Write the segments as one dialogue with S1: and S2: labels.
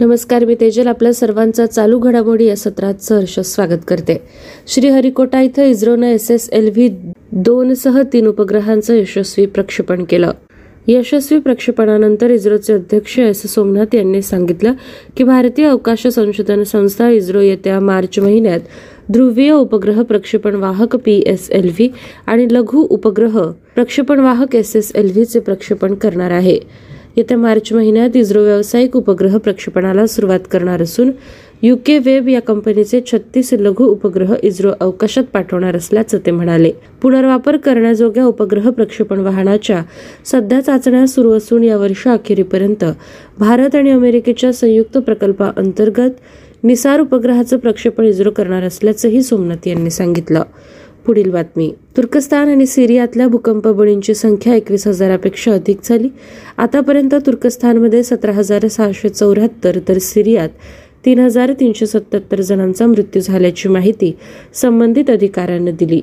S1: नमस्कार मी तेजल. आपल्या सर्वांचा चालू घडामोडी या सत्रात सहर्ष स्वागत करते. श्रीहरिकोटा इथं इस्रोनं एस एस एल व्ही दोन सह तीन उपग्रहांचं यशस्वी प्रक्षेपण केलं. यशस्वी प्रक्षेपणानंतर इस्रोचे अध्यक्ष एस सोमनाथ यांनी सांगितलं की भारतीय अवकाश संशोधन संस्था इस्रो येत्या मार्च महिन्यात ध्रुवीय उपग्रह प्रक्षेपण वाहक पी एस एल व्ही आणि लघु उपग्रह प्रक्षेपण वाहक एस एस एल व्हीचे प्रक्षेपण करणार आहे. येत्या मार्च महिन्यात इस्रो व्यावसायिक उपग्रह प्रक्षेपणाला सुरुवात करणार असून युके वेब या कंपनीचे छत्तीस लघु उपग्रह इस्रो अवकाशात पाठवणार असल्याचं ते म्हणाले. पुनर्वापर करण्याजोग्या उपग्रह प्रक्षेपण वाहनाच्या सध्या चाचण्या सुरू असून या वर्षाअखेरीपर्यंत भारत आणि अमेरिकेच्या संयुक्त प्रकल्पाअंतर्गत निसार उपग्रहाचं प्रक्षेपण इस्रो करणार असल्याचंही सोमनाथ यांनी सांगितलं. पुढील बातमी. तुर्कस्तान आणि सिरियातल्या भूकंप बळींची संख्या एकवीस हजारापेक्षा अधिक झाली. आतापर्यंत तुर्कस्तानमध्ये सतरा हजार सहाशे चौऱ्याहत्तर तर सिरियात तीन हजार तीनशे सत्याहत्तर जणांचा मृत्यू झाल्याची माहिती संबंधित अधिकाऱ्यांनी दिली.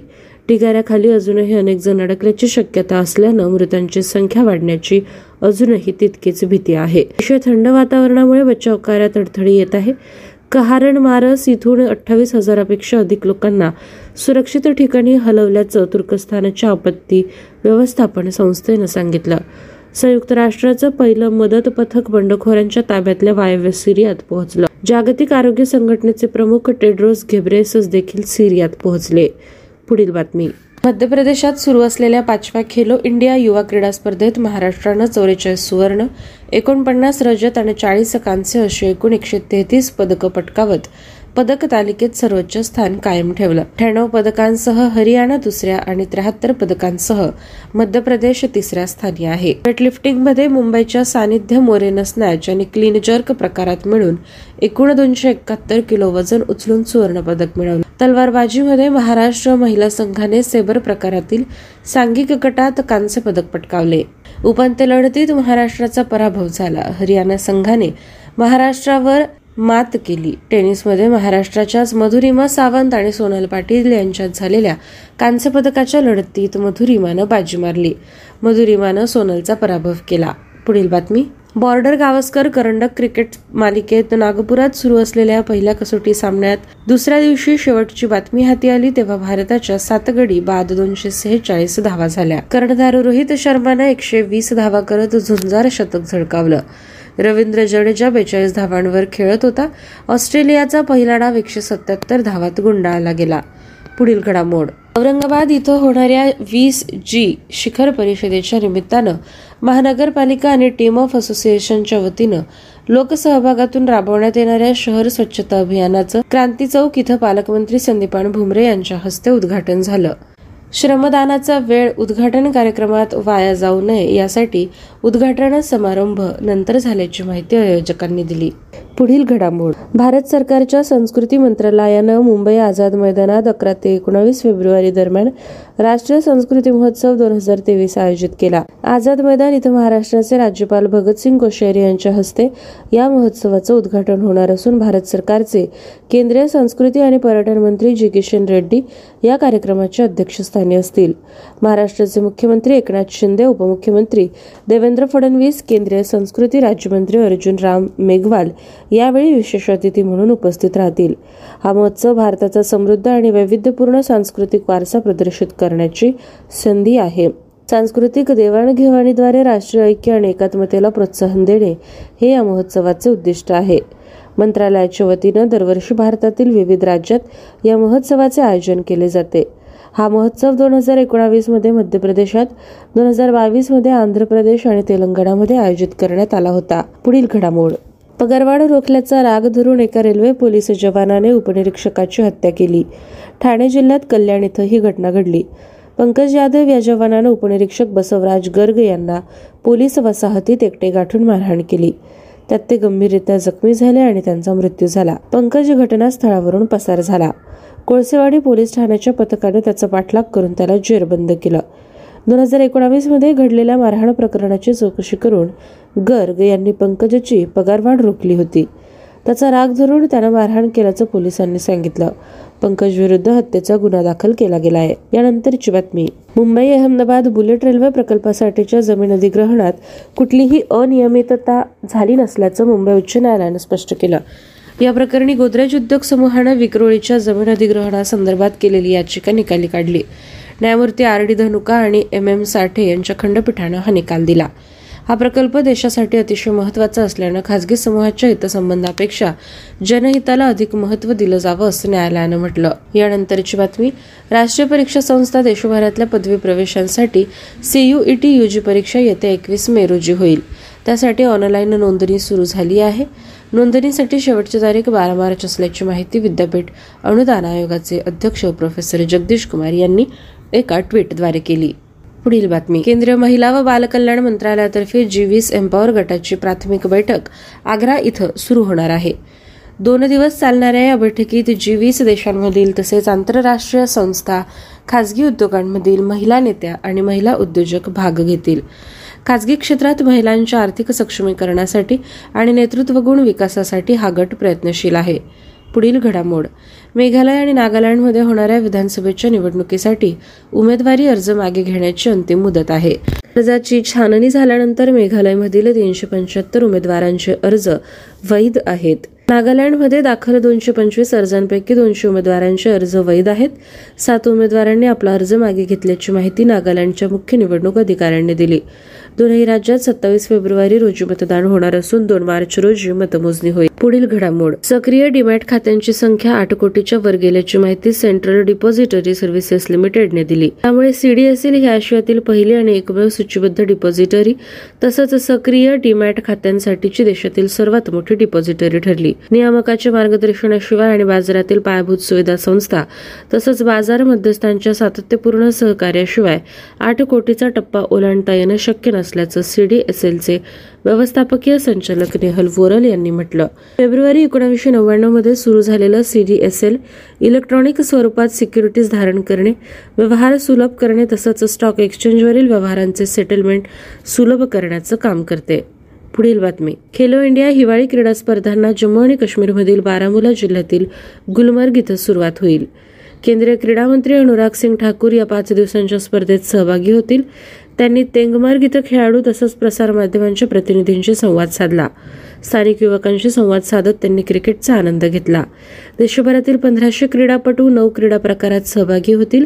S1: ढिगाऱ्याखाली अजूनही अनेक जण अडकल्याची शक्यता असल्यानं मृतांची संख्या वाढण्याची अजूनही तितकीच भीती आहे. अतिशय थंड वातावरणामुळे बचाव कार्यात अडथळे येत आहे. कहारण मारस इथून अठ्ठावीस हजारापेक्षा अधिक लोकांना सुरक्षित ठिकाणी हलवल्याचं तुर्कस्थानच्या आपत्ती व्यवस्थापन संस्थेनं सांगितलं. संयुक्त राष्ट्राचं पहिलं मदत पथक बंडखोरांच्या ताब्यातल्या वायव्य सिरियात पोहोचलं. जागतिक आरोग्य संघटनेचे प्रमुख टेड्रोस घेब्रेसस देखील सिरियात पोहोचले. पुढील बातमी. मध्य प्रदेशात सुरू असलेल्या पाचव्या खेलो इंडिया युवा क्रीडा स्पर्धेत महाराष्ट्रानं चौवेचाळीस सुवर्ण एकोणपन्नास रजत आणि चाळीस कांस्य अशी एकूण एकशे तेहतीस पदकं पटकावत पदक तालिकेत सर्वोच्च स्थान कायम ठेवलं. अठ्ठ्याण्णव पदकांसह हरियाणा दुसऱ्या आणि त्र्याहत्तर पदकांसह मध्य प्रदेश तिसऱ्या स्थानी आहे. वेटलिफ्टिंगमध्ये मुंबईच्या सानिध्य मोरेन स्नॅच आणि क्लीन जर्क प्रकारात मिळून एकूण दोनशे एकाहत्तर किलो वजन उचलून सुवर्ण पदक मिळवलं. तलवारबाजीमध्ये महाराष्ट्र महिला संघाने सेबर प्रकारातील सांघिक गटात कांस्य पदक पटकावले. उपांत्य लढतीत महाराष्ट्राचा पराभव झाला. हरियाणा संघाने महाराष्ट्रावर मात केली. टेनिसमध्ये महाराष्ट्राच्याच मधुरिमा सावंत आणि सोनल पाटील यांच्यात झालेल्या कांस्य पदकाच्या लढतीत मधुरिमानं बाजी मारली. मधुरिमानं सोनलचा पराभव केला. पुढील बातमी. बॉर्डर गावस्कर करंडक क्रिकेट मालिकेत नागपुरात सुरू असलेल्या पहिल्या कसोटी सामन्यात दुसऱ्या दिवशी शेवटची बातमी हाती आली तेव्हा भारताच्या सात गडी बाद दोनशे सेहेचाळीस धावा झाल्या. कर्णधार रोहित शर्मानं एकशे वीस धावा करत झुंजार शतक झळकावलं. रवींद्र जडेजा बेचाळीस धावांवर खेळत होता. ऑस्ट्रेलियाचा पहिला डाव एकशे सत्याहत्तर धावात गुंडाळला गेला. पुढील घडामोड. औरंगाबाद इथं होणाऱ्या वीस जी शिखर परिषदेच्या निमित्तानं महानगरपालिका आणि टीम ऑफ असोसिएशनच्या वतीनं लोकसहभागातून राबवण्यात येणाऱ्या शहर स्वच्छता अभियानाचं क्रांती चौक इथं पालकमंत्री संदीपान भुमरे यांच्या हस्ते उद्घाटन झालं. श्रमदानाचा वेळ उद्घाटन कार्यक्रमात वाया जाऊ नये यासाठी उद्घाटन समारंभ नंतर झाल्याची माहिती आयोजकांनी दिली. पुढील घडामोड. भारत सरकारच्या संस्कृती मंत्रालयानं मुंबई आझाद मैदानात अकरा ते एकोणावीस फेब्रुवारी दरम्यान राष्ट्रीय संस्कृती महोत्सव दोन हजार तेवीस आयोजित केला. आझाद मैदान इथं महाराष्ट्राचे राज्यपाल भगतसिंग कोश्यारी यांच्या हस्ते या महोत्सवाचं उद्घाटन होणार असून भारत सरकारचे केंद्रीय संस्कृती आणि पर्यटन मंत्री जी किशन रेड्डी या कार्यक्रमाच्या अध्यक्षस्थानी असतील. महाराष्ट्राचे मुख्यमंत्री एकनाथ शिंदे उपमुख्यमंत्री देवेंद्र फडणवीस केंद्रीय संस्कृती राज्यमंत्री अर्जुन राम मेघवाल यावेळी विशेष अतिथी म्हणून उपस्थित राहतील. हा महोत्सव भारताचा समृद्ध आणि वैविध्यपूर्ण सांस्कृतिक वारसा प्रदर्शित करण्याची संधी आहे. सांस्कृतिक देवाणघेवाणीद्वारे राष्ट्रीय ऐक्य आणि एकात्मतेला प्रोत्साहन देणे हे या महोत्सवाचे उद्दिष्ट आहे. मंत्रालयाच्या वतीनं दरवर्षी भारतातील विविध राज्यात या महोत्सवाचे आयोजन केले जाते. हा महोत्सव दोन हजार एकोणावीसमध्ये मध्य प्रदेशात दोन हजार बावीसमध्ये आंध्र प्रदेश आणि तेलंगणामध्ये आयोजित करण्यात आला होता. पुढील घडामोड. पगारवाढ रोखल्याचा राग धरून एका रेल्वे पोलीस जवानाने उपनिरीक्षकाची हत्या केली. ठाणे जिल्ह्यात कल्याण इथं ही घटना घडली. पंकज यादव या जवानानं उपनिरीक्षक बसवराज गर्ग यांना पोलीस वसाहतीत एकटे गाठून मारहाण केली. त्यात ते गंभीररित्या जखमी झाले आणि त्यांचा मृत्यू झाला. पंकज घटनास्थळावरून पसार झाला. कोळसेवाडी पोलीस ठाण्याच्या पथकाने त्याचा पाठलाग करून त्याला जेरबंद केलं. दोन हजार एकोणावीसमध्ये घडलेल्या मारहाण प्रकरणाची चौकशी करून गर्ग यांनी पंकजची पगारवाढ रोखली होती. त्याचा राग धरून त्यानं मारहाण केल्याचं पोलिसांनी सांगितलं. पंकज विरुद्ध हत्येचा गुन्हा दाखल केला गेला आहे. यानंतरची बातमी. मुंबई अहमदाबाद बुलेट रेल्वे प्रकल्पासाठीच्या जमीन अधिग्रहणात कुठलीही अनियमितता झाली नसल्याचं मुंबई उच्च न्यायालयानं स्पष्ट केलं. या प्रकरणी गोदरेज उद्योग समूहानं विक्रोळीच्या जमीन अधिग्रहणासंदर्भात केलेली याचिका निकाली काढली. न्यायमूर्ती आर डी धनुका आणि एम एम साठे यांच्या खंडपीठानं हा निकाल दिला. हा प्रकल्प देशासाठी अतिशय महत्त्वाचा असल्यानं खासगी समूहाच्या हितसंबंधापेक्षा जनहिताला अधिक महत्त्व दिलं जावं असं न्यायालयानं म्हटलं. यानंतरची बातमी राष्ट्रीय परीक्षा संस्था देशभरातल्या पदवी प्रवेशांसाठी सीयूईटी यूजी परीक्षा येत्या एकवीस मे रोजी होईल. त्यासाठी ऑनलाईन नोंदणी सुरू झाली आहे. नोंदणीसाठी शेवटची तारीख बारा मार्च असल्याची माहिती विद्यापीठ अनुदान आयोगाचे अध्यक्ष प्रोफेसर जगदीश कुमार यांनी एका ट्विटद्वारे केली. पुढील बातमी. केंद्रीय महिला व बालकल्याण मंत्रालयातर्फे जी वीस एम्पॉवर गटाची प्राथमिक बैठक आग्रा इथं सुरू होणार आहे. दोन दिवस चालणाऱ्या या बैठकीत जी वीस देशांमधील तसेच आंतरराष्ट्रीय संस्था खासगी उद्योगांमधील महिला नेत्या आणि महिला उद्योजक भाग घेतील. खासगी क्षेत्रात महिलांच्या आर्थिक सक्षमीकरणासाठी आणि नेतृत्व गुण विकासासाठी हा गट प्रयत्नशील आहे. पुढील घडामोड. मेघालय आणि नागालँडमध्ये होणाऱ्या विधानसभेच्या निवडणुकीसाठी उमेदवारी अर्ज मागे घेण्याची अंतिम मुदत आहे. अर्जाची छाननी झाल्यानंतर मेघालयमधील तीनशे पंच्याहत्तर उमेदवारांचे अर्ज वैध आहेत. नागालँडमध्ये दाखल दोनशे पंचवीस अर्जांपैकी दोनशे उमेदवारांचे अर्ज वैध आहेत. सात उमेदवारांनी आपला अर्ज मागे घेतल्याची माहिती नागालँडच्या मुख्य निवडणूक अधिकाऱ्यांनी दिली. दोनही राज्यात सत्तावीस फेब्रुवारी रोजी मतदान होणार असून दोन मार्च रोजी मतमोजणी होईल. पुढील घडामोड. सक्रिय डीमॅट खात्यांची संख्या आठ कोटीच्या वर गेल्याची माहिती सेंट्रल डिपॉझिटरी सर्व्हिसेस लिमिटेडने दिली. त्यामुळे सीडीएसएल ही आशियातील पहिली आणि एकमेव सूचीबद्ध डिपॉझिटरी तसंच सक्रिय डीमॅट खात्यांसाठीची देशातील सर्वात मोठी डिपॉझिटरी ठरली. नियामकाच्या मार्गदर्शनाशिवाय आणि बाजारातील पायाभूत सुविधा संस्था तसंच बाजार मध्यस्थांच्या सातत्यपूर्ण सहकार्याशिवाय आठ कोटीचा टप्पा ओलांडता येणं शक्य नसल्याचं सीडीएसएलचे व्यवस्थापकीय संचालक नेहल वोरल यांनी म्हटलं. फेब्रुवारी एकोणीसशे नव्याण्णवमध्ये सुरू झालेलं C D S L electronic स्वरूपात सिक्युरिटीज धारण करणे व्यवहार सुलभ करणे तसंच स्टॉक एक्सचेंजवरील व्यवहारांचे सेटलमेंट सुलभ करण्याचं काम करते. पुढील बातमी. खेलो इंडिया हिवाळी क्रीडा स्पर्धांना जम्मू आणि काश्मीरमधील बारामुला जिल्ह्यातील गुलमर्ग इथं सुरुवात होईल. केंद्रीय क्रीडा मंत्री अनुराग सिंग ठाकूर या पाच दिवसांच्या स्पर्धेत सहभागी होतील. त्यांनी तेंगमार्ग इथं खेळाडू तसंच प्रसारमाध्यमांच्या प्रतिनिधींशी संवाद साधला. स्थानिक युवकांशी संवाद साधत त्यांनी क्रिकेटचा आनंद घेतला. देशभरातील पंधराशे क्रीडापटू नऊ क्रीडा प्रकारात सहभागी होतील.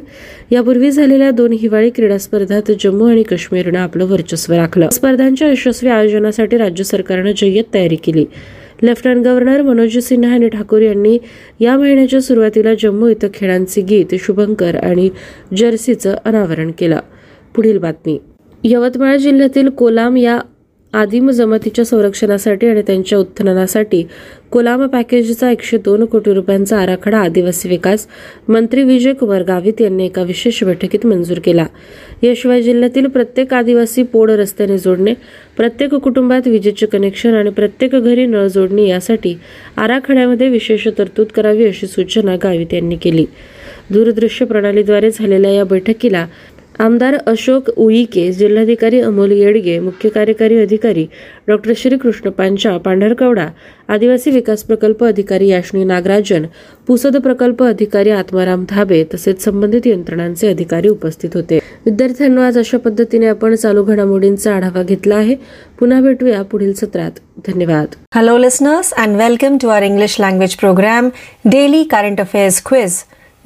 S1: यापूर्वी झालेल्या दोन हिवाळी क्रीडा स्पर्धात जम्मू आणि काश्मीरनं आपलं वर्चस्व राखलं. स्पर्धांच्या यशस्वी आयोजनासाठी राज्य सरकारनं जय्यत तयारी केली. लेफ्टनंट गव्हर्नर मनोज सिन्हा आणि ठाकूर यांनी या महिन्याच्या सुरुवातीला जम्मू इथं खेळांचे गीत शुभंकर आणि जर्सीचं अनावरण केलं. पुढील बातमी. यवतमाळ जिल्ह्यातील कोलाम या आदिम जमातीच्या संरक्षणासाठी आणि त्यांच्या उत्थानासाठी कोलाम पॅकेजचा एकशे दोन कोटी रुपयांचा आराखडा आदिवासी विकास मंत्री विजय कुमार गावित यांनी एका विशेष बैठकीत मंजूर केला. याशिवाय जिल्ह्यातील प्रत्येक आदिवासी पोड रस्त्याने जोडणे प्रत्येक कुटुंबात विजेचे कनेक्शन आणि प्रत्येक घरी नळ जोडणी यासाठी आराखड्यामध्ये विशेष तरतूद करावी अशी सूचना गावित यांनी केली. दूरदृश्य प्रणालीद्वारे झालेल्या या बैठकीला आमदार अशोक उईके जिल्हाधिकारी अमोल येडगे मुख्य कार्यकारी अधिकारी डॉक्टर श्रीकृष्ण पांचा पांढरकवडा आदिवासी विकास प्रकल्प अधिकारी याशनी नागराजन पुसद प्रकल्प अधिकारी आत्माराम धाबे तसेच संबंधित यंत्रणांचे अधिकारी उपस्थित होते. विद्यार्थ्यांना आज अशा पद्धतीने आपण चालू घडामोडींचा आढावा घेतला आहे. पुन्हा भेटूया पुढील सत्रात. धन्यवाद.
S2: Hello listeners and welcome to our English language programme daily current affairs quiz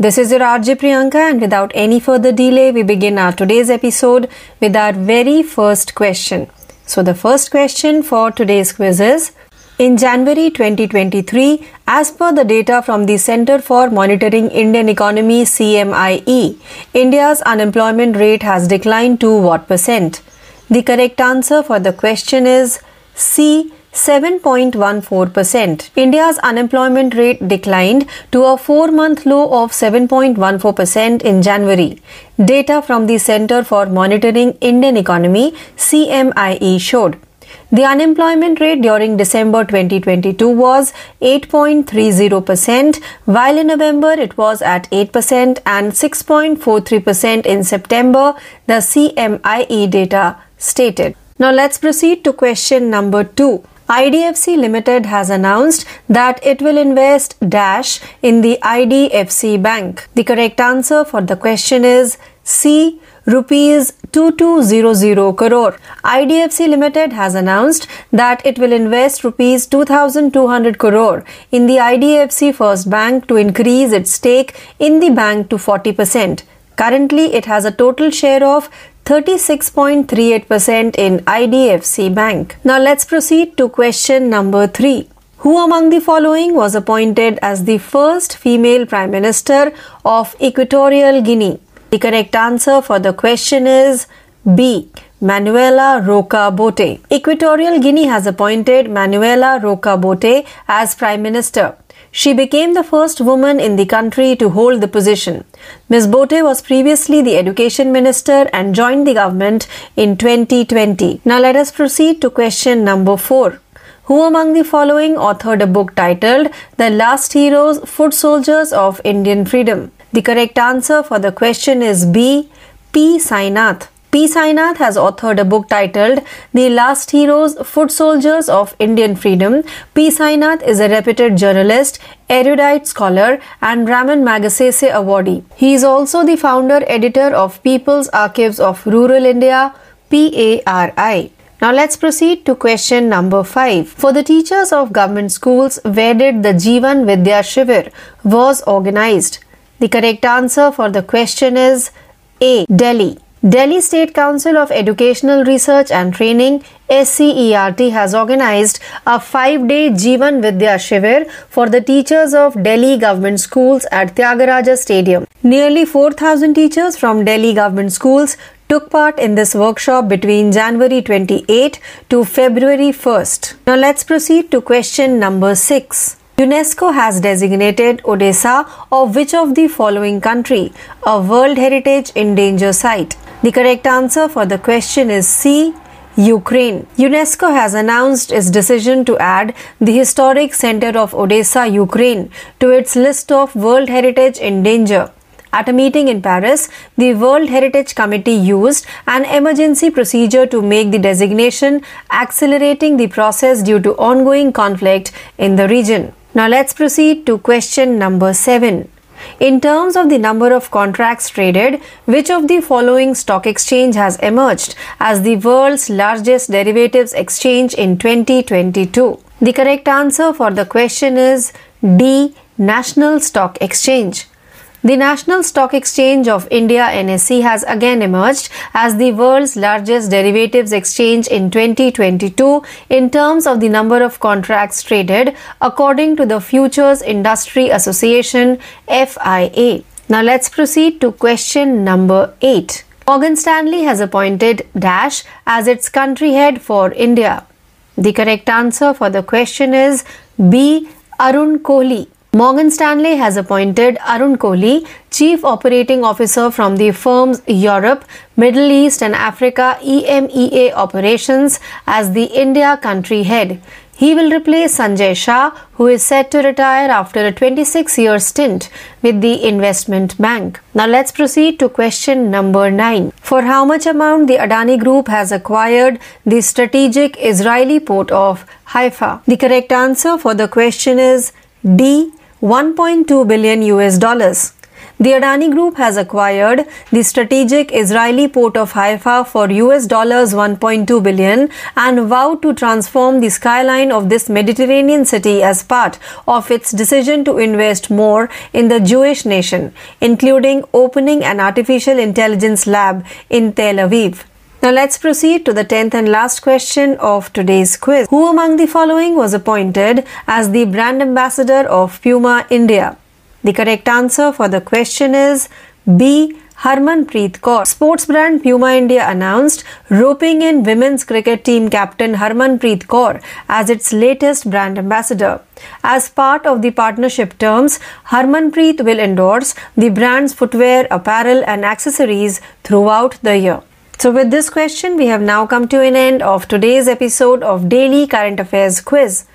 S2: This is your RJ Priyanka, and without any further delay, we begin our today's episode with our very first question. So, the first question for today's quiz is In January 2023, as per the data from the Center for Monitoring Indian Economy CMIE, India's unemployment rate has declined to what percent? The correct answer for the question is C 7.14%. India's unemployment rate declined to a four month low of 7.14% in January. Data from the Center for Monitoring Indian Economy CMIE showed. The unemployment rate during December 2022 was 8.30%, while in November it was at 8% and 6.43% in September, the CMIE data stated. Now let's proceed to question number 2. IDFC Limited has announced that it will invest dash in the IDFC Bank. The correct answer for the question is C rupees 2200 crore. IDFC Limited has announced that it will invest rupees 2200 crore in the IDFC First Bank to increase its stake in the bank to 40%. Currently, it has a total share of 36.38% in IDFC Bank. Now let's proceed to question number 3. Who among the following was appointed as the first female Prime Minister of Equatorial Guinea? The correct answer for the question is B. Manuela Roca Bote. Equatorial Guinea has appointed Manuela Roca Bote as Prime Minister. She became the first woman in the country to hold the position. Ms. Bote was previously the education minister and joined the government in 2020. Now let us proceed to question number 4. Who among the following authored a book titled The Last Heroes Foot Soldiers of Indian Freedom? The correct answer for the question is B. P. Sainath. P. Sainath has authored a book titled The Last Heroes Foot Soldiers of Indian Freedom. P. Sainath is a reputed journalist, erudite scholar, and Ramon Magsaysay awardee. He is also the founder editor of People's Archives of Rural India, PARI. Now let's proceed to question number 5. For the teachers of government schools, where did the Jeevan Vidya Shivir was organized? The correct answer for the question is A. Delhi. Delhi State Council of Educational Research and Training SCERT has organized a 5-day Jeevan Vidya Shivir for the teachers of Delhi government schools at Tyagaraja Stadium. Nearly 4000 teachers from Delhi government schools took part in this workshop between January 28 to February 1st. Now let's proceed to question number 6. UNESCO has designated Odessa of which of the following country a World Heritage in Danger Site? The correct answer for the question is C. Ukraine. UNESCO has announced its decision to add the historic center of Odessa, Ukraine, to its list of World Heritage in Danger. At a meeting in Paris, the World Heritage Committee used an emergency procedure to make the designation, accelerating the process due to ongoing conflict in the region. Now let's proceed to question number 7. In terms of the number of contracts traded, which of the following stock exchange has emerged as the world's largest derivatives exchange in 2022? The correct answer for the question is D. National Stock Exchange. The National Stock Exchange of India NSE has again emerged as the world's largest derivatives exchange in 2022 in terms of the number of contracts traded according to the Futures Industry Association FIA. Now let's proceed to question number 8. Morgan Stanley has appointed Dash as its country head for India. The correct answer for the question is B. Arun Kohli. Morgan Stanley has appointed Arun Kohli, Chief Operating Officer from the firm's Europe, Middle East and Africa EMEA operations as the India country head. He will replace Sanjay Shah, who is set to retire after a 26 year stint with the investment bank. Now let's proceed to question number 9. For how much amount the Adani Group has acquired the strategic Israeli port of Haifa? The correct answer for the question is D. 1.2 billion US dollars. The Adani Group has acquired the strategic Israeli port of Haifa for US dollars 1.2 billion and vowed to transform the skyline of this Mediterranean city as part of its decision to invest more in the Jewish nation, including opening an artificial intelligence lab in Tel Aviv. Now let's proceed to the 10th and last question of today's quiz. Who among the following was appointed as the brand ambassador of Puma India? The correct answer for the question is B. Harmanpreet Kaur. Sports brand Puma India announced roping in women's cricket team captain Harmanpreet Kaur as its latest brand ambassador. As part of the partnership terms, Harmanpreet will endorse the brand's footwear, apparel, and accessories throughout the year. So, with this question, we have now come to an end of today's episode of Daily Current Affairs Quiz.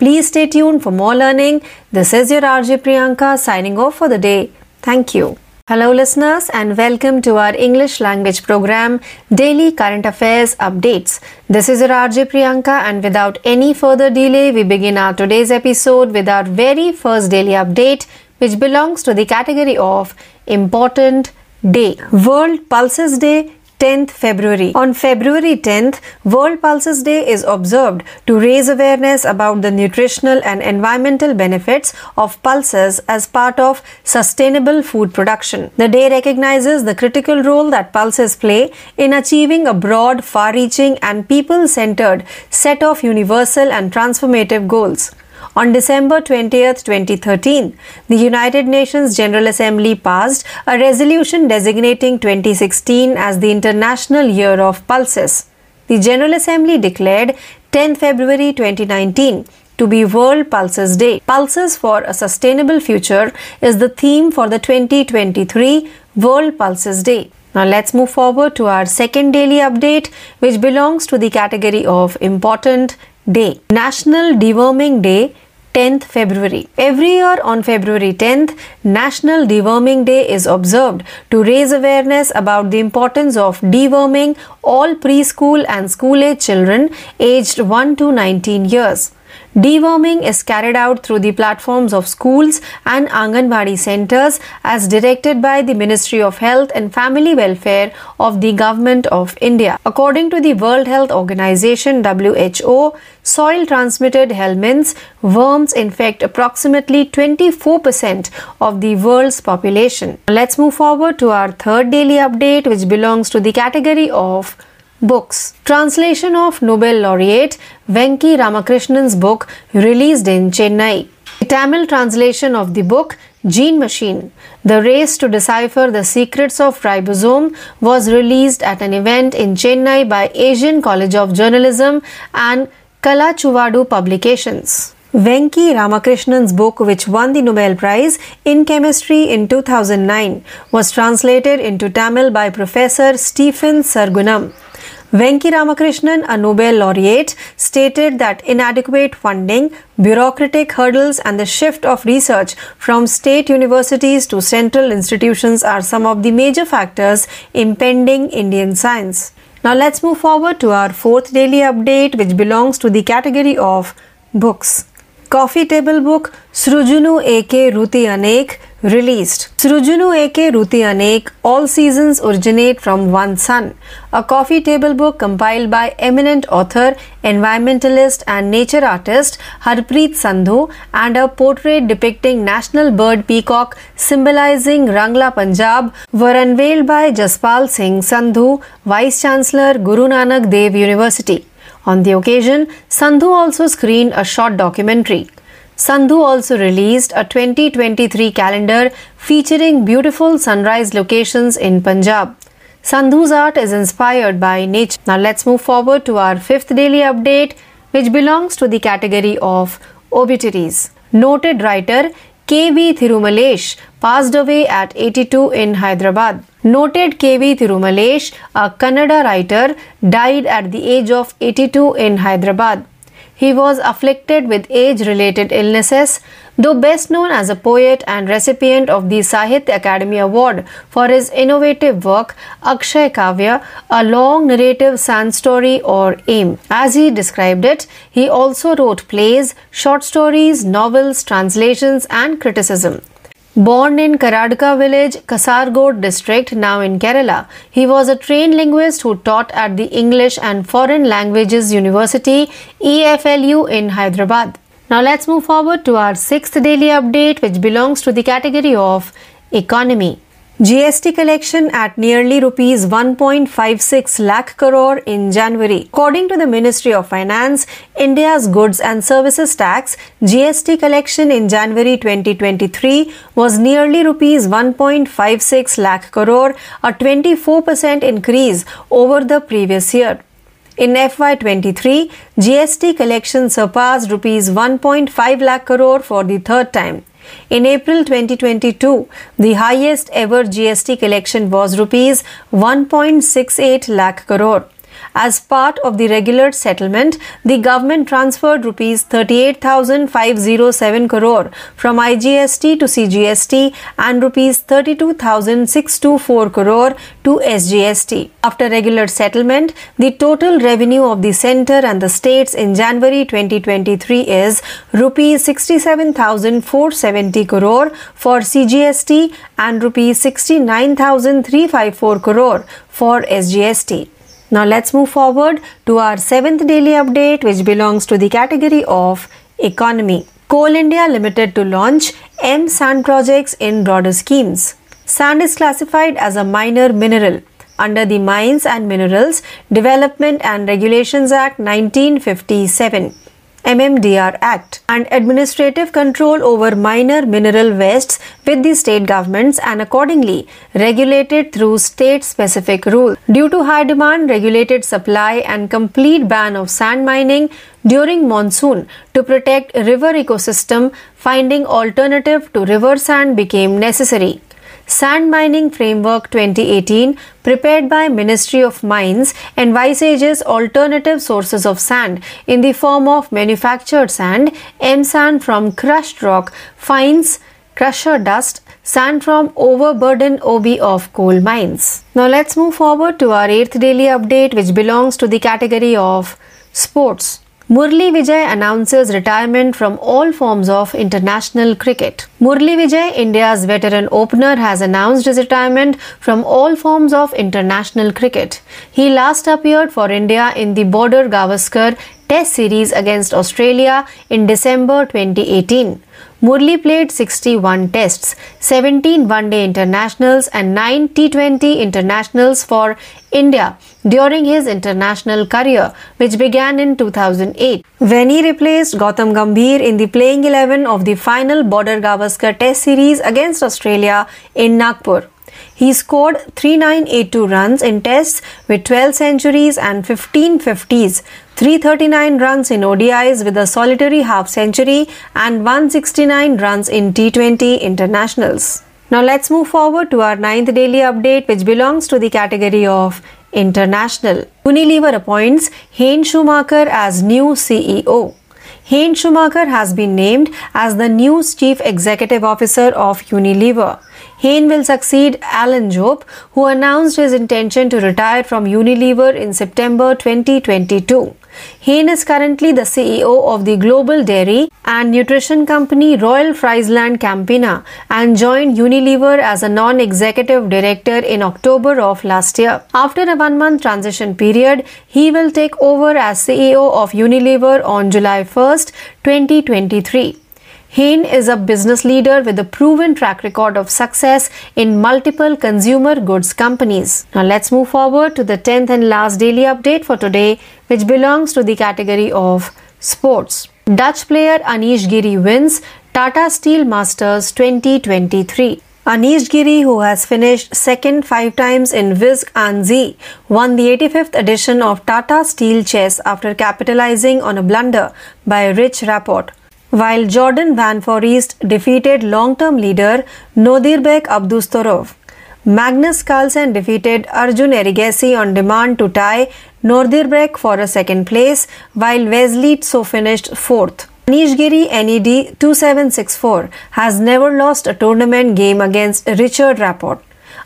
S2: Please stay tuned for more learning. This is your RJ Priyanka signing off for the day. Thank you. Hello, listeners, and welcome to our English language program, Daily Current Affairs Updates. This is your RJ Priyanka, and without any further delay, we begin our today's episode with our very first daily update, which belongs to the category of Important Day. World Pulses Day 10th February. On February 10th, World Pulses Day is observed to raise awareness about the nutritional and environmental benefits of pulses as part of sustainable food production. The day recognizes the critical role that pulses play in achieving a broad, far reaching, and people centered set of universal and transformative goals. On December 20, 2013, the United Nations General Assembly passed a resolution designating 2016 as the International Year of Pulses. The General Assembly declared 10 February 2019 to be World Pulses Day. Pulses for a Sustainable Future is the theme for the 2023 World Pulses Day. Now let's move forward to our second daily update, which belongs to the category of Important Day. National Deworming Day 10th February. Every year on February 10th, National Deworming Day is observed to raise awareness about the importance of deworming all preschool and school age children aged 1 to 19 years. Deworming is carried out through the platforms of schools and Anganwadi centers as directed by the Ministry of Health and Family Welfare of the Government of India. According to the World Health Organization WHO, soil transmitted helminths worms infect approximately 24% of the world's population. Let's move forward to our third daily update which belongs to the category of Books Translation of Nobel laureate Venki Ramakrishnan's book released in Chennai. The Tamil translation of the book Gene Machine The Race to Decipher the Secrets of Ribosome was released at an event in Chennai by Asian College of Journalism and Kalachuvadu Publications. Venki Ramakrishnan's book, which won the Nobel Prize in Chemistry in 2009, was translated into Tamil by Professor Stephen Sargunam. Venki Ramakrishnan, a Nobel laureate, stated that inadequate funding, bureaucratic hurdles, and the shift of research from state universities to central institutions are some of the major factors impending Indian science. Now let's move forward to our fourth daily update, which belongs to the category of books. Coffee table book, Srijunu Ek Ruti Anek released Srijunu Ek Ruti Anek all season originate from one sun a coffee table book compiled by eminent author environmentalist and nature artist Harpreet Sandhu and a portrait depicting national bird peacock symbolising Rangla Punjab were unveiled by Jaspal Singh Sandhu vice chancellor Guru Nanak Dev university On the occasion, Sandhu also screened a short documentary. Sandhu also released a 2023 calendar featuring beautiful sunrise locations in Punjab. Sandhu's art is inspired by nature. Now let's move forward to our fifth daily update, which belongs to the category of obituaries. Noted writer K.V. Thirumalesh passed away at 82 in Hyderabad. Noted K.V. Thirumalesh, a Kannada writer, died at the age of 82 in Hyderabad. He was afflicted with age related illnesses, though best known as a poet and recipient of the Sahitya Akademi Award for his innovative work Akshay Kavya, a long narrative sand story or aim. As he described it, he also wrote plays, short stories, novels, translations, and criticism. Born in Karadka village, Kasargod district, now in Kerala, he was a trained linguist who taught at the English and Foreign Languages University EFLU in Hyderabad. Now let's move forward to our sixth daily update, which belongs to the category of economy. GST collection at nearly rupees 1.56 lakh crore in January. According to the Ministry of Finance, India's goods and services tax GST collection in January 2023 was nearly rupees 1.56 lakh crore, a 24% increase over the previous year. In FY23, GST collection surpassed rupees 1.5 lakh crore for the third time. In April 2022, the highest ever GST collection was rupees 1.68 lakh crore. As part of the regular settlement, the government transferred rupees 38,507 crore from IGST to CGST and rupees 32,624 crore to SGST. After regular settlement, the total revenue of the center and the states in January 2023 is rupees 67,470 crore for CGST and rupees 69,354 crore for SGST. Now let's move forward to our seventh daily update, which belongs to the category of economy. Coal India Limited to launch M Sand projects in broader schemes. Sand is classified as a minor mineral under the Mines and Minerals Development and Regulations Act 1957. MMDR Act and administrative control over minor mineral wastes with the state governments and accordingly regulated through state specific rules. Due to high demand, regulated supply and complete ban of sand mining during monsoon to protect river ecosystem, finding alternative to river sand became necessary. Sand Mining Framework 2018 prepared by Ministry of Mines envisages alternative sources of sand in the form of manufactured sand, M sand from crushed rock, fines, crusher dust, sand from overburden OB of coal mines. Now let's move forward to our 8th daily update which belongs to the category of sports. Murali Vijay announces retirement from all forms of international cricket. Murali Vijay, India's veteran opener, has announced his retirement from all forms of international cricket. He last appeared for India in the Border Gavaskar Test series against Australia in December 2018. Murali played 61 tests, 17 one-day internationals and 9 T20 internationals for India during his international career, which began in 2008. When he replaced Gautam Gambhir in the playing 11 of the final Border Gavaskar Test series against Australia in Nagpur. He scored 3982 runs in tests with 12 centuries and 15 50s, 339 runs in ODIs with a solitary half century and 169 runs in T20 internationals. Now let's move forward to our ninth daily update which belongs to the category of international. Unilever appoints Hein Schumacher as new CEO. Hein Schumacher has been named as the new Chief Executive Officer of Unilever. Hein will succeed Alan Jope, who announced his intention to retire from Unilever in September 2022. Hein is currently the CEO of the global dairy and nutrition company Royal Friesland Campina and joined Unilever as a non-executive director in October of last year. After a one-month transition period, he will take over as CEO of Unilever on July 1st, 2023. Hein is a business leader with a proven track record of success in multiple consumer goods companies. Now let's move forward to the 10th and last daily update for today, which belongs to the category of sports. Dutch player Anish Giri wins Tata Steel Masters 2023. Anish Giri, who has finished second five times in Wijk aan Zee, won the 85th edition of Tata Steel Chess after capitalizing on a blunder by Rich Rapport while Jorden Van Foreest defeated long-term leader Nodirbek Abdusattorov. Magnus Carlsen defeated Arjun Erigaisi on demand to tie Nodirbek for a second place, while Wesley So finished fourth. Nishgiri NED 2764 has never lost a tournament game against Richard Rapport.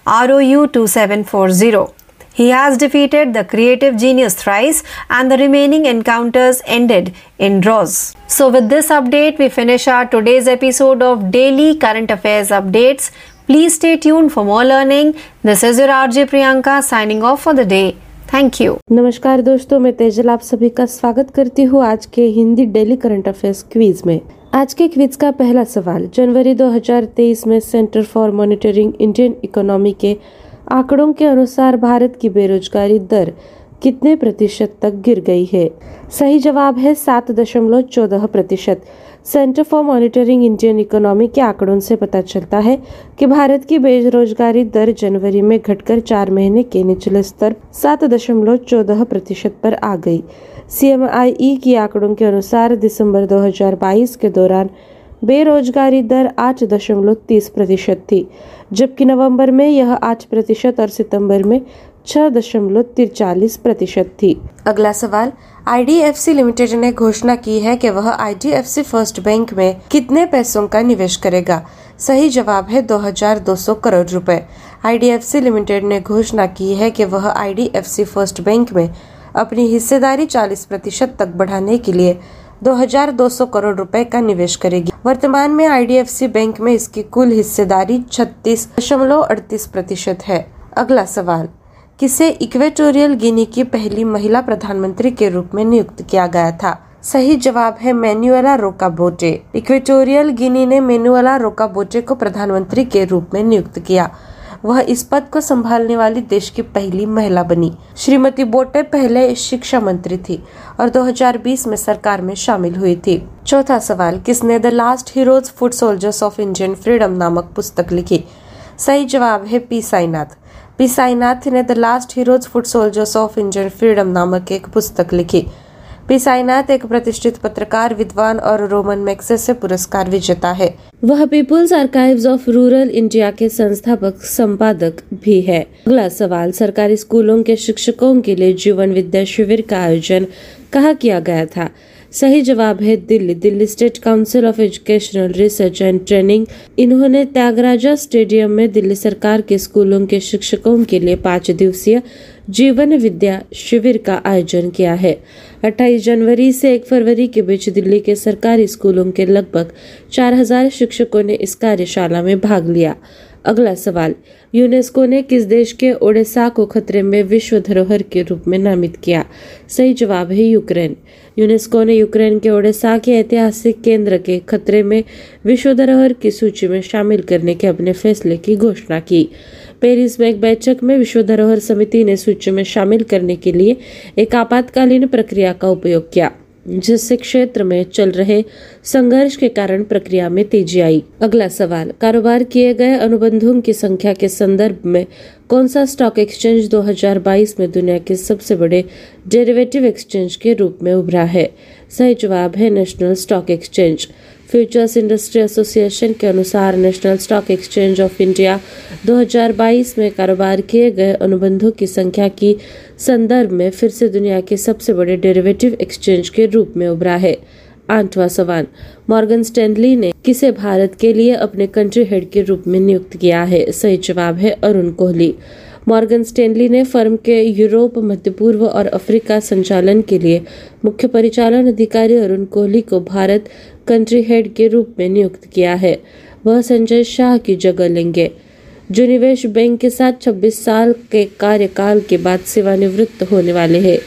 S2: ROU 2740. He has defeated the creative genius thrice, and the remaining encounters ended in draws. So, with this update, we finish our today's episode of Daily Current Affairs Updates. Please stay tuned for more learning. This is your RJ Priyanka signing off for the day. Thank you
S1: नमस्कार दोस्तों मैं तेजल आप सभी का स्वागत करती हूँ आज के Hindi daily current affairs quiz में आज के क्विज का पहला सवाल जनवरी 2023 में centre for monitoring Indian economy के आंकड़ों के अनुसार भारत की बेरोजगारी दर कितने प्रतिशत तक गिर गई है? सही जवाब है सात दशमलव चौदह प्रतिशत। Centre for monitoring Indian economy के आंकड़ों से पता चलता है कि भारत की बेरोजगारी दर जनवरी में घटकर चार महीने के निचले स्तर सात दशमलव चौदह प्रतिशत पर आ गई। सीएमआईई के आंकड़ों के अनुसार दिसंबर 2022 के दौरान बेरोजगारी दर आठ दशमलव तीस प्रतिशत थी, जबकि नवंबर में यह आठ प्रतिशत और सितंबर में छह दशमलव तिरचालीस प्रतिशत थी। अगला सवाल आईडीएफसी लिमिटेड ने घोषणा की है कि वह आईडीएफसी फ़र्स्ट बैंक में कितने पैसों का निवेश करेगा? सही जवाब है 2200 करोड़ रुपए। आईडीएफसी लिमिटेड ने घोषणा की है कि वह आईडीएफसी फ़र्स्ट बैंक में अपनी हिस्सेदारी 40 प्रतिशत तक बढ़ाने के लिए 2200 करोड़ रुपए का निवेश करेगी। वर्तमान में आईडीएफसी बैंक में इसकी कुल हिस्सेदारी छत्तीस दशमलव अड़तीस प्रतिशत है। अगला सवाल, किसे इक्वेटोरियल गिनी की पहली महिला प्रधानमंत्री के रूप में नियुक्त किया गया था? सही जवाब है मैनुअला रोकाबोटे। इक्वेटोरियल गिनी ने मैनुअला रोकाबोटे को प्रधानमंत्री के रूप में नियुक्त किया। वह इस पद को संभालने वाली देश की पहली महिला बनी। श्रीमती बोटे पहले शिक्षा मंत्री थी और 2020 में सरकार में शामिल हुई थी। चौथा सवाल, किसने the last heroes foot soldiers of Indian freedom नामक पुस्तक लिखी? सही जवाब है पी साईनाथ। पी साईनाथ ने the last heroes foot soldiers of Indian freedom नामक एक पुस्तक लिखी। पी साईनाथ एक प्रतिष्ठित पत्रकार, विद्वान और रोमन मैक्सेसे पुरस्कार विजेता है। वह people's archives of rural India के संस्थापक, संपादक भी है। अगला सवाल, सरकारी स्कूलों के शिक्षकों के लिए जीवन विद्या शिविर का आयोजन कहा किया गया था? सही जवाब है Delhi. Delhi state council of educational research and training. इन्होंने त्यागराजा स्टेडियम में दिल्ली सरकार के स्कूलों के शिक्षकों के लिए पाँच दिवसीय जीवन विद्या शिविर का आयोजन किया है। 28 जनवरी से 1 फरवरी के बीच दिल्ली के सरकारी स्कूलों के लगभग 4000 शिक्षकों ने इस कार्यशाला में भाग लिया। अगला सवाल, यूनेस्को ने किस देश के ओडिशा को खतरे में विश्व धरोहर के रूप में नामित किया? सही जवाब है यूक्रेन। यूनेस्को ने यूक्रेन के ओडिशा के ऐतिहासिक केंद्र के खतरे में विश्व धरोहर की सूची में शामिल करने के अपने फैसले की घोषणा की। पेरिस में एक बैठक में विश्व धरोहर समिति ने सूची में शामिल करने के लिए एक आपातकालीन प्रक्रिया का उपयोग किया। जिससे क्षेत्र में चल रहे संघर्ष के कारण प्रक्रिया में तेज़ी आई। अगला सवाल, कारोबार किए गए अनुबंधों की संख्या के संदर्भ में कौन सा स्टॉक एक्सचेंज 2022 में दुनिया के सबसे बड़े डेरिवेटिव एक्सचेंज के रूप में उभरा है? सही जवाब है national stock exchange. Futures industry association के अनुसार national stock exchange of India 2022 में कारोबार किए गए अनुबंधों की संख्या की संदर्भ में फिर से दुनिया के सबसे बड़े डेरिवेटिव एक्सचेंज के रूप में उभरा है। आठवां सवाल मॉर्गन स्टैंडली ने किसे भारत के लिए अपने कंट्री हेड के रूप में नियुक्त किया है? सही जवाब है अरुण कोहली। मॉर्गन स्टेनली ने फर्म के यूरोप, मध्य पूर्व और अफ्रीका संचालन के लिए मुख्य परिचालन अधिकारी अरुण कोहली को भारत कंट्री हेड के रूप में नियुक्त किया है। वह संजय शाह की जगह लेंगे। जो निवेश बैंक के साथ 26 साल के कार्यकाल के बाद सेवानिवृत्त होने वाले हैं।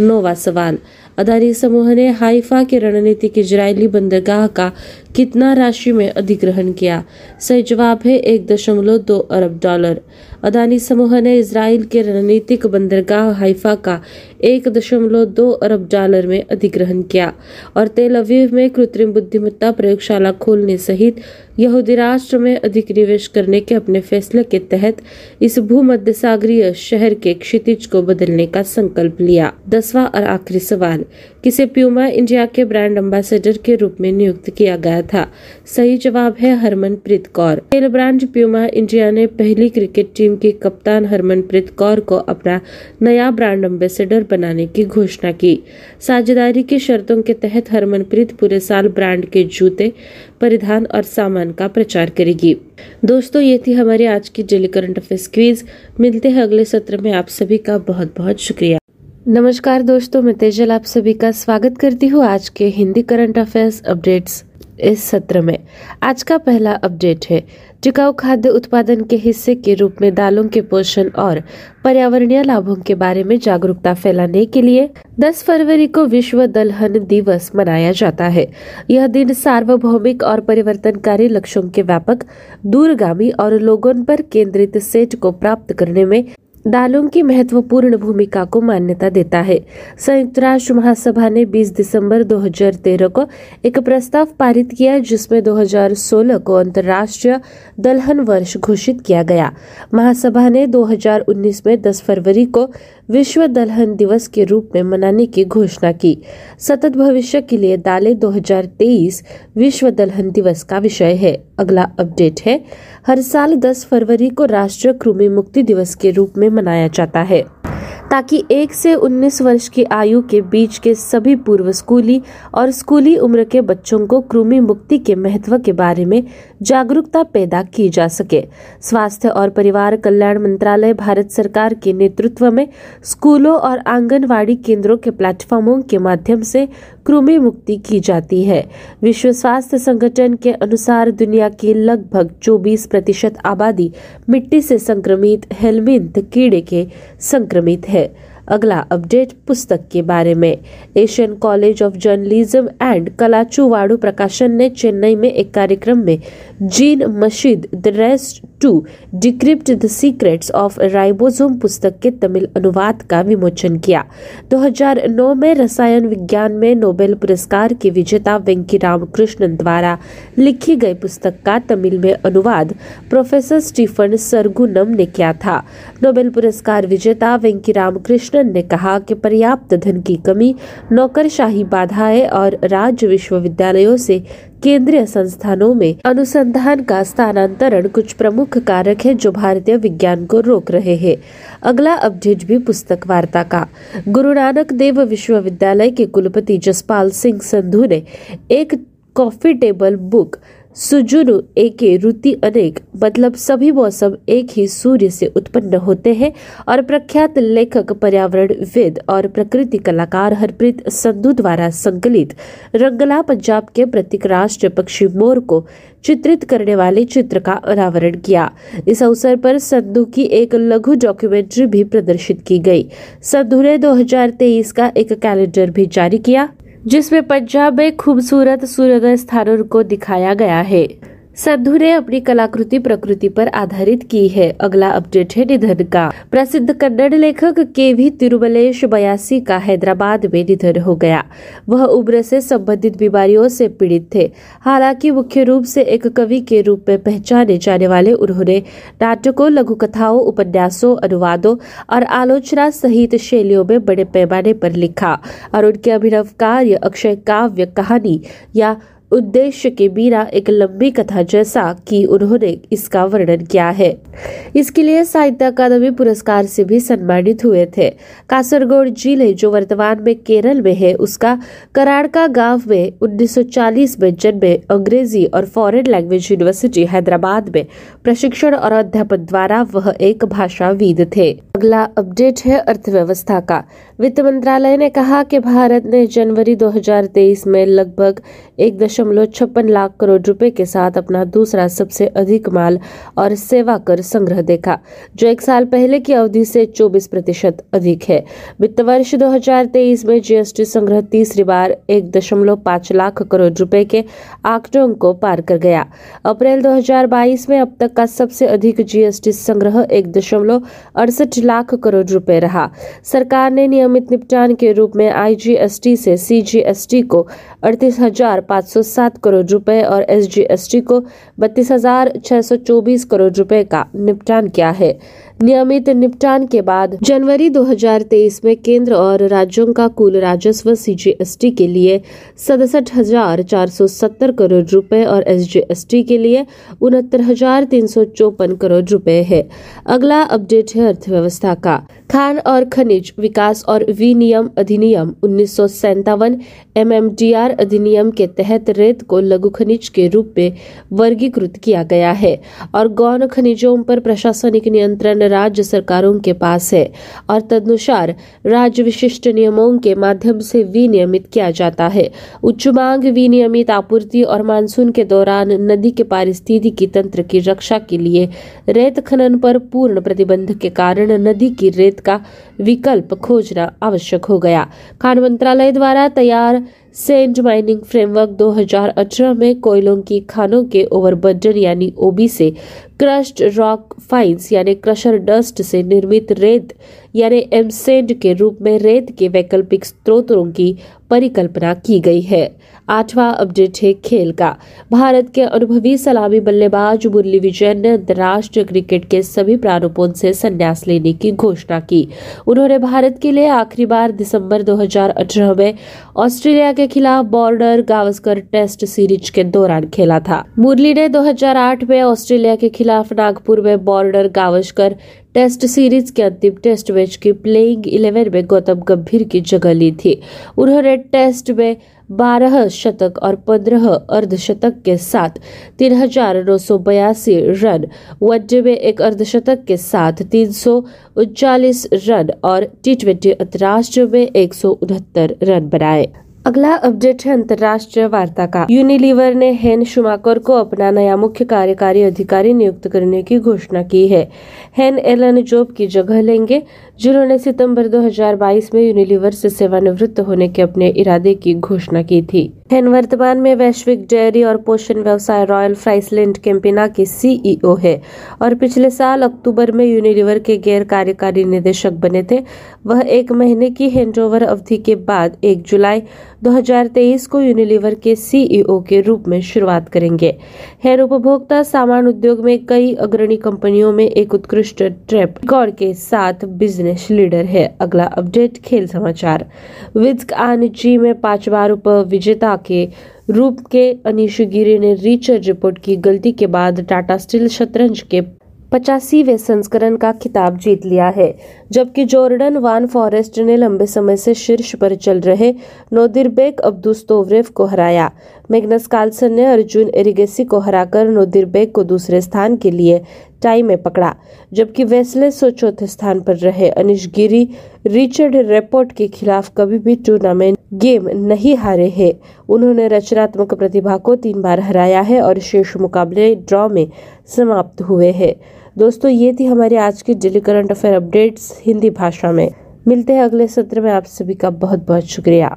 S1: नौवा सवाल अदानी समूह ने हाइफा के रणनीतिक इजरायली बंदरगाह का कितना राशि में अधिग्रहण किया? सही जवाब है एक दशमलव दो अरब डॉलर। अदानी समूह ने इसराइल के रणनीतिक बंदरगाह हाइफा का एक दशमलव दो अरब डॉलर में अधिग्रहण किया और तेल अवीव में कृत्रिम बुद्धिमत्ता प्रयोगशाला खोलने सहित यहूदी राष्ट्र में अधिक निवेश करने के अपने फैसले के तहत इस भूमध्य सागरीय शहर के क्षितिज को बदलने का संकल्प लिया। दसवां और आखिरी सवाल, किसे प्यूमा इंडिया के ब्रांड एम्बेसडर के रूप में नियुक्त किया गया था? सही जवाब है हरमनप्रीत कौर। खेल ब्रांड प्यूमा इंडिया ने पहली क्रिकेट टीम की कप्तान हरमनप्रीत कौर को अपना नया ब्रांड एम्बेसडर बनाने की घोषणा की। साझेदारी की शर्तों के तहत हरमनप्रीत पूरे साल ब्रांड के जूते, परिधान और सामान का प्रचार करेगी। दोस्तों, ये थी हमारी आज की डेली करंट अफेयर क्वीज मिलते हैं अगले सत्र में। आप सभी का बहुत बहुत शुक्रिया। नमस्कार दोस्तों, मैं तेजल। आप सभी का स्वागत करती हूँ आज के हिंदी करंट अफेयर्स अपडेट्स इस सत्र में। आज का पहला अपडेट है। टिकाऊ खाद्य उत्पादन के हिस्से के रूप में दालों के पोषण और पर्यावरणीय लाभों के बारे में जागरूकता फैलाने के लिए 10 फरवरी को विश्व दलहन दिवस मनाया जाता है। यह दिन सार्वभौमिक और परिवर्तनकारी लक्ष्यों के व्यापक, दूरगामी और लोगों पर केंद्रित सेट को प्राप्त करने में दालों की महत्वपूर्ण भूमिका को मान्यता देता है। संयुक्त राष्ट्र महासभा ने 20 दिसंबर 2013 को एक प्रस्ताव पारित किया, जिसमें 2016 को अंतर्राष्ट्रीय दलहन वर्ष घोषित किया गया। महासभा ने 2019 में 10 फरवरी को विश्व दलहन दिवस के रूप में मनाने की घोषणा की। सतत भविष्य के लिए दालें 2023 विश्व दलहन दिवस का विषय है। अगला अपडेट है। हर साल 10 फरवरी को राष्ट्रीय कृमि मुक्ति दिवस के रूप में मनाया जाता है। ताकि एक से 19 वर्ष की आयु के बीच के सभी पूर्व स्कूली और स्कूली उम्र के बच्चों को कृमि मुक्ति के महत्व के बारे में जागरूकता पैदा की जा सके। स्वास्थ्य और परिवार कल्याण मंत्रालय भारत सरकार के नेतृत्व में स्कूलों और आंगनवाड़ी केंद्रों के प्लेटफॉर्मों के माध्यम से कृमि मुक्ति की जाती है। विश्व स्वास्थ्य संगठन के अनुसार दुनिया की लगभग 24 प्रतिशत आबादी मिट्टी से संक्रमित हेलमिंथ कीड़े के संक्रमित है। अगला अपडेट पुस्तक के बारे में। Asian college of journalism and Kalachuvadu प्रकाशन ने चेन्नई में एक कार्यक्रम में gene machine the race to decrypt the secrets of ribosome पुस्तक के तमिल अनुवाद का विमोचन किया। 2009 में रसायन विज्ञान में नोबेल पुरस्कार के विजेता वेंकी रामकृष्णन द्वारा लिखी गई पुस्तक का तमिल में अनुवाद प्रोफेसर स्टीफन सरगुनम ने किया था। नोबेल पुरस्कार विजेता वेंकी रामकृष्णन ने कहा कि पर्याप्त धन की कमी, नौकरशाही बाधाएँ और राज्य विश्वविद्यालयों से केंद्रीय संस्थानों में अनुसंधान का स्थानांतरण कुछ प्रमुख कारक है जो भारतीय विज्ञान को रोक रहे हैं। अगला अपडेट भी पुस्तक वार्ता का। गुरु नानक देव विश्वविद्यालय के कुलपति जसपाल सिंह संधू ने एक coffee table book Srijunu Ek Ruti Anek मतलब सभी मौसम एक ही सूर्य से उत्पन्न होते हैं, और प्रख्यात लेखक, पर्यावरण विद और प्रकृति कलाकार हरप्रीत संधु द्वारा संकलित रंगला पंजाब के प्रतीक राष्ट्र पक्षी मोर को चित्रित करने वाले चित्र का अनावरण किया। इस अवसर पर संधु की एक लघु डॉक्यूमेंट्री भी प्रदर्शित की गई। संधु ने 2023 का एक कैलेंडर भी जारी किया। जिसमें पंजाब में खूबसूरत सूर्योदय स्थानों को दिखाया गया है। संधु ने अपनी कलाकृति प्रकृति पर आधारित की है। अगला अपडेट है निधन का। प्रसिद्ध कन्नड़ लेखक के वी तिरुमलेश बयासी का हैदराबाद में निधन हो गया। वह उम्र से संबंधित बीमारियों से पीड़ित थे। हालाँकि मुख्य रूप से एक कवि के रूप में पहचाने जाने वाले उन्होंने नाटकों लघु कथाओं उपन्यासों, अनुवादों और आलोचना सहित शैलियों में बड़े पैमाने पर लिखा। और उनके अभिनव कार्य, अक्षय काव्य, कहानी या उद्देश्य के बिना एक लंबी कथा जैसा कि उन्होंने इसका वर्णन किया है। इसके लिए साहित्य अकादमी पुरस्कार से भी सम्मानित हुए थे। कासरगोड ज़िले, जो वर्तमान में केरल में है, उसका कराड़का गाँव में 1940 में जन्मे अंग्रेज़ी और फॉरेन लैंग्वेज यूनिवर्सिटी हैदराबाद में प्रशिक्षण और अध्यापन द्वारा वह एक भाषाविद थे। अगला अपडेट है अर्थव्यवस्था का। वित्त मंत्रालय ने कहा कि भारत ने जनवरी 2023 में लगभग एक दशमलव छप्पन लाख करोड़ रुपए के साथ अपना दूसरा सबसे अधिक माल और सेवा कर संग्रह देखा, जो एक साल पहले की अवधि से 24 प्रतिशत अधिक है। वित्त वर्ष 2023 में जीएसटी संग्रह तीसरी बार एक दशमलव पाँच लाख करोड़ रुपए के आंकड़ों को पार कर गया। अप्रैल 2022 में अब तक का सबसे अधिक जीएसटी संग्रह एक दशमलव अड़सठ लाख करोड़ रुपए रहा। सरकार ने नियमित निपटान के रूप में आईजीएसटी से सीजीएसटी को अड़तीस हज़ार पाँच सौ सात करोड़ रुपए और एसजीएसटी को बत्तीस हज़ार छह सौ चौबीस करोड़ रुपए का निपटान किया है। नियमित निपटान के बाद जनवरी 2023 में केंद्र और राज्यों का कुल राजस्व सीजीएसटी के लिए सड़सठ हज़ार चार सौ सत्तर करोड़ रुपए और एसजीएसटी के लिए उनहत्तर हज़ार तीन सौ चौपन करोड़ रुपए है। अगला अपडेट है अर्थव्यवस्था का। खान और खनिज विकास और विनियम अधिनियम उन्नीस सौ अधिनियम के तहत रेत को लघु खनिज के रूप में वर्गीकृत किया गया है और गौण खनिजों पर प्रशासनिक नियंत्रण राज्य सरकारों के पास है और तदनुसार राज्य विशिष्ट नियमों के माध्यम से विनियमित किया जाता है। उच्च मांग, विनियमित आपूर्ति और मानसून के दौरान नदी के पारिस्थितिकी तंत्र की रक्षा के लिए रेत खनन पर पूर्ण प्रतिबंध के कारण नदी की रेत का विकल्प खोजना आवश्यक हो गया। खान मंत्रालय द्वारा तैयार सेंट माइनिंग फ्रेमवर्क 2018 में कोयलों की खानों के ओवरबर्डन यानी ओबी से क्रश्ड रॉक फाइन्स यानी क्रशर डस्ट से निर्मित रेत यानी एमसेड के रूप में रेत के वैकल्पिक स्रोतों की परिकल्पना की गई है। आठवां अपडेट है खेल का। भारत के अनुभवी सलामी बल्लेबाज मुरली विजयन ने अंतर्राष्ट्रीय क्रिकेट के सभी प्रारूपों से संन्यास लेने की घोषणा की। उन्होंने भारत के लिए आखिरी बार दिसंबर 2018 में ऑस्ट्रेलिया के खिलाफ बॉर्डर गावस्कर टेस्ट सीरीज़ के दौरान खेला था। मुरली ने 2008 में ऑस्ट्रेलिया के खिलाफ नागपुर में बॉर्डर गावस्कर टेस्ट सीरीज़ के अंतिम टेस्ट मैच की प्लेइंग इलेवन में गौतम गंभीर की जगह ली थी। उन्होंने टेस्ट में बारह शतक और पंद्रह अर्धशतक के साथ तीन हज़ार नौ सौ बयासी रन, वनडे में एक अर्धशतक के साथ तीन सौ उनचालीस रन और टी ट्वेंटी अंतर्राष्ट्रीय में एक सौ उनहत्तर रन बनाए। अगला अपडेट है अंतर्राष्ट्रीय वार्ता का। यूनिलीवर ने हेन शुमाकर को अपना नया मुख्य कार्यकारी अधिकारी नियुक्त करने की घोषणा की है। हेन एलन जोब की जगह लेंगे। जिन्होंने सितंबर 2022 में यूनिलीवर से सेवानिवृत्त होने के अपने इरादे की घोषणा की थी। हेन वर्तमान में वैश्विक डेयरी और पोषण व्यवसाय रॉयल फ्राइसलैंड कैंपिना के सीईओ है और पिछले साल अक्टूबर में यूनिलीवर के गैर कार्यकारी निदेशक बने थे। वह एक महीने की हैंडओवर अवधि के बाद एक जुलाई 2023 को यूनिलीवर के सीईओ के रूप में शुरुआत करेंगे। हेन उपभोक्ता सामान उद्योग में कई अग्रणी कंपनियों में एक उत्कृष्ट ट्रैप रिकॉर्ड के साथ बिज़नेस लीडर है। अगला अपडेट, खेल समाचार। विज्क आन जी में पाँच बार उप विजेता के रूप के अनिश गिरी ने रीचर रिपोर्ट की गलती के बाद टाटा स्टील शतरंज के पचासीवे संस्करण का खिताब जीत लिया है, जबकि जॉर्डन वान फॉरेस्ट ने लंबे समय से शीर्ष पर चल रहे नोदिरबेक अब्दुस्तोवरेव को हराया। मैग्नस कार्लसन ने अर्जुन एरिगेसी को हराकर नोदिरबेक को दूसरे स्थान के लिए टाई में पकड़ा, जबकि वेस्ले सो चौथे स्थान पर रहे। अनिश गिरी, रिचर्ड रेपोर्ट के खिलाफ कभी भी टूर्नामेंट गेम नहीं हारे हैं। उन्होंने रचनात्मक प्रतिभा को तीन बार हराया है और शेष मुकाबले ड्रॉ में समाप्त हुए हैं। दोस्तों, ये थी हमारी आज की daily current affair updates Hindi भाषा में। मिलते हैं अगले सत्र में। आप सभी का बहुत बहुत शुक्रिया।